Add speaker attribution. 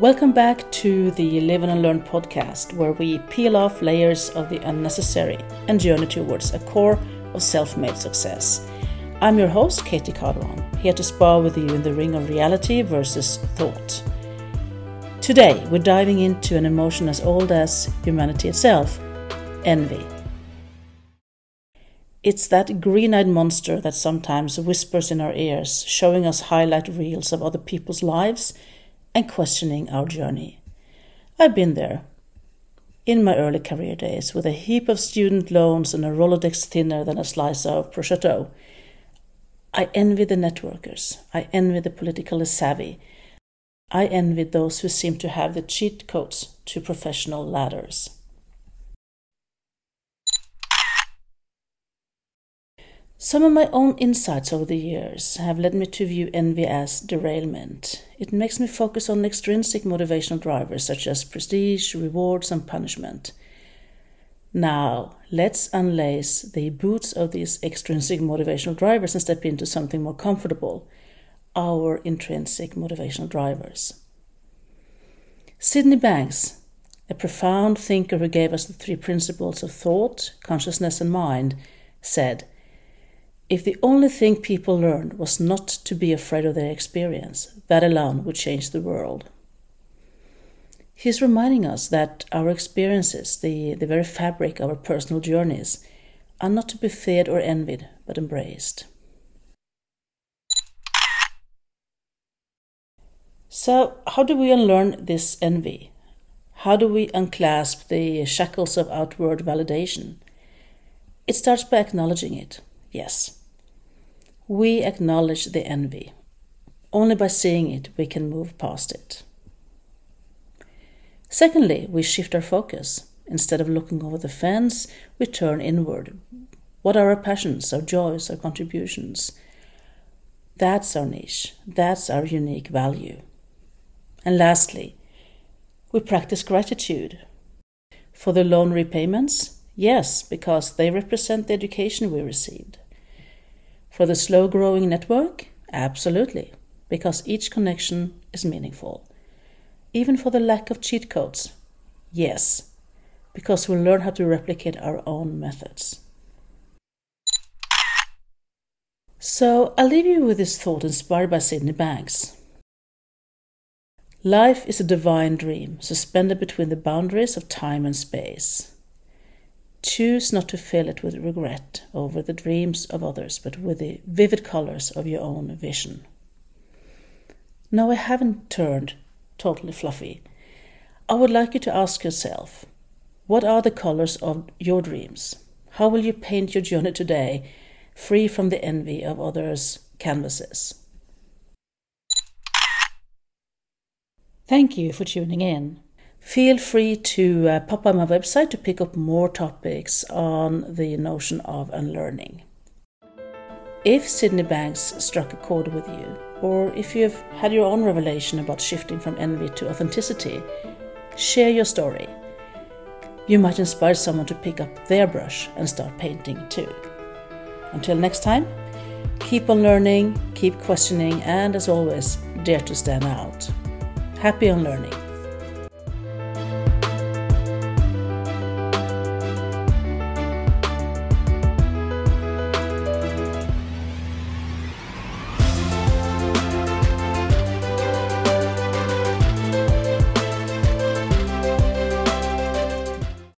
Speaker 1: Welcome back to the Live and Learn podcast, where we peel off layers of the unnecessary and journey towards a core of self made success. I'm your host, Katy Caroan, here to spar with you in the ring of reality versus thought. Today, we're diving into an emotion as old as humanity itself envy. It's that green eyed monster that sometimes whispers in our ears, showing us highlight reels of other people's lives and questioning our journey. I've been there. In my early career days, with a heap of student loans and a Rolodex thinner than a slice of prosciutto, I envy the networkers. I envy the politically savvy. I envy those who seem to have the cheat codes to professional ladders. Some of my own insights over the years have led me to view envy as derailment. It makes me focus on extrinsic motivational drivers such as prestige, rewards, and punishment. Now, let's unlace the boots of these extrinsic motivational drivers and step into something more comfortable our intrinsic motivational drivers. Sydney Banks, a profound thinker who gave us the three principles of thought, consciousness, and mind, said, if the only thing people learned was not to be afraid of their experience, that alone would change the world. He is reminding us that our experiences, the, the very fabric of our personal journeys, are not to be feared or envied, but embraced. So, how do we unlearn this envy? How do we unclasp the shackles of outward validation? It starts by acknowledging it. Yes. We acknowledge the envy. Only by seeing it we can move past it. Secondly, we shift our focus. Instead of looking over the fence, we turn inward. What are our passions, our joys, our contributions? That's our niche. That's our unique value. And lastly, we practice gratitude. For the loan repayments? Yes, because they represent the education we received. For the slow growing network? Absolutely, because each connection is meaningful. Even for the lack of cheat codes? Yes, because we learn how to replicate our own methods. So I'll leave you with this thought inspired by Sydney Banks. Life is a divine dream suspended between the boundaries of time and space. Choose not to fill it with regret over the dreams of others, but with the vivid colors of your own vision. No, I haven't turned totally fluffy. I would like you to ask yourself what are the colors of your dreams? How will you paint your journey today, free from the envy of others' canvases? Thank you for tuning in. Feel free to uh, pop by my website to pick up more topics on the notion of unlearning. If Sydney Banks struck a chord with you, or if you've had your own revelation about shifting from envy to authenticity, share your story. You might inspire someone to pick up their brush and start painting too. Until next time, keep on learning, keep questioning, and as always, dare to stand out. Happy on learning.